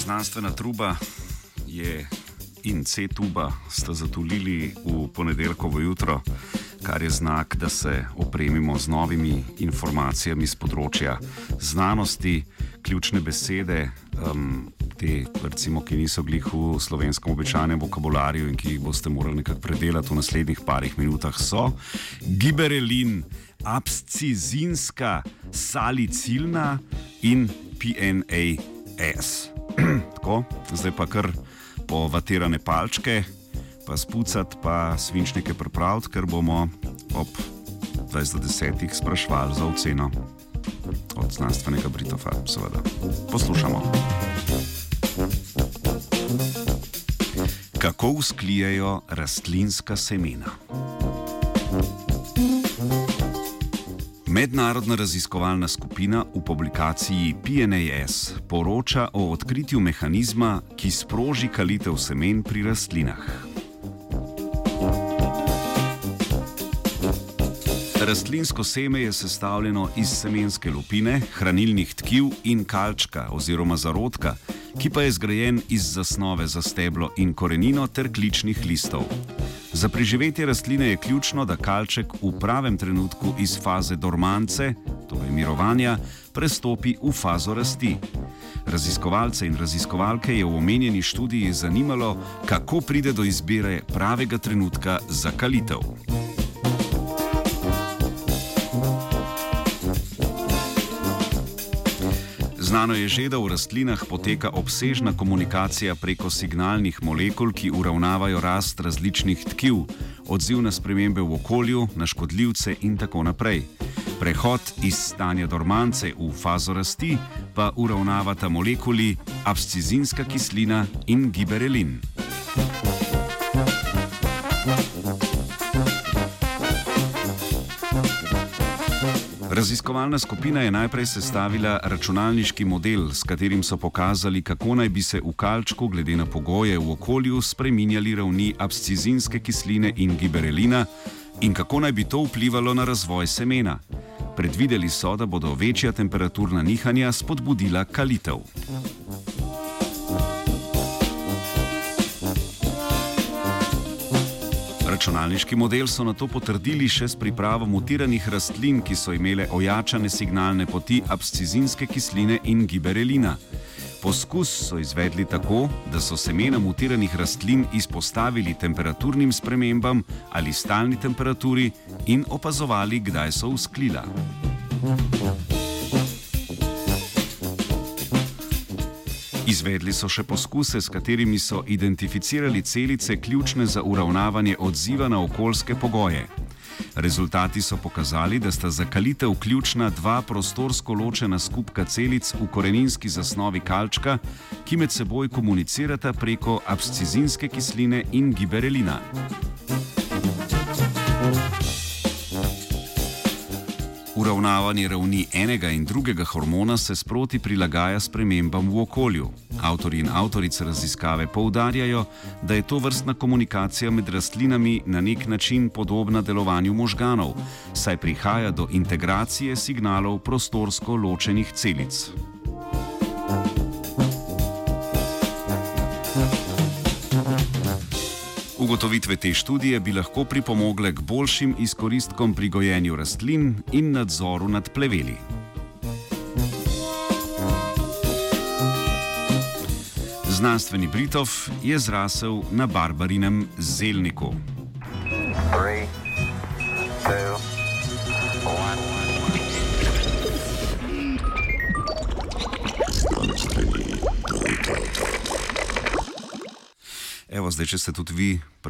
znanstvena truba je in C-tuba sta zatulili v ponedeljkovo jutro, kar je znak, da se opremimo z novimi informacijami z področja znanosti, ključne besede, um, te, recimo, ki niso glih v slovenskem običajnem vokabularju in ki jih boste morali nekako predelati v naslednjih parih minutah, so giberelin, abscizinska, salicilna in PNAS. Tako, zdaj pa kar povatirane palčke, pa spucati, pa svinčnike pripraviti, ker bomo ob 20-10 sprašvali za oceno od znanstvenega Britofa. Seveda. Poslušamo. Kako usklijajo rastlinska semena? Mednarodna raziskovalna skupina v publikaciji PNAS poroča o odkritju mehanizma, ki sproži kalitev semen pri rastlinah. Rastlinsko seme je sestavljeno iz semenske lupine, hranilnih tkiv in kalčka oziroma zarodka, ki pa je zgrajen iz zasnove za steblo in korenino ter kličnih listov. Za preživetje rastline je ključno, da kalček v pravem trenutku iz faze dormance, torej mirovanja, prestopi v fazo rasti. Raziskovalce in raziskovalke je v omenjeni študiji zanimalo, kako pride do izbire pravega trenutka za kalitev. Znano je že, da v rastlinah poteka obsežna komunikacija preko signalnih molekul, ki uravnavajo rast različnih tkiv, odziv na spremembe v okolju, na škodljivce in tako naprej. Prehod iz stanja dormance v fazo rasti pa uravnavata molekuli abscizinska kislina in giberelin. Raziskovalna skupina je najprej sestavila računalniški model, s katerim so pokazali, kako naj bi se v kalčku, glede na pogoje v okolju, spreminjali ravni abscizinske kisline in giberelina in kako naj bi to vplivalo na razvoj semena. Predvideli so, da bodo večja temperaturna nihanja spodbudila kalitev. Računalniški model so na to potrdili še s pripravo mutiranih rastlin, ki so imele ojačane signalne poti abscizinske kisline in giberelina. Poskus so izvedli tako, da so semena mutiranih rastlin izpostavili temperaturnim spremembam ali stalni temperaturi in opazovali, kdaj so usklila. Izvedli so še poskuse, s katerimi so identificirali celice ključne za uravnavanje odziva na okoljske pogoje. Rezultati so pokazali, da sta za kalitev ključna dva prostorsko ločena skupka celic v koreninski zasnovi kalčka, ki med seboj komunicirata preko abscizinske kisline in giberelina. Uravnavanje ravni enega in drugega hormona se sproti prilagaja spremembam v okolju. Avtori in avtorice raziskave poudarjajo, da je to vrstna komunikacija med rastlinami na nek način podobna delovanju možganov, saj prihaja do integracije signalov prostorsko ločenih celic. Ugotovitve te študije bi lahko pripomogle k boljšim izkoristkom pri gojenju rastlin in nadzoru nad pleveli. Znanstveni Britov je zrasel na barbarinem zelniku. Three, two, zdaj, če ste tudi vi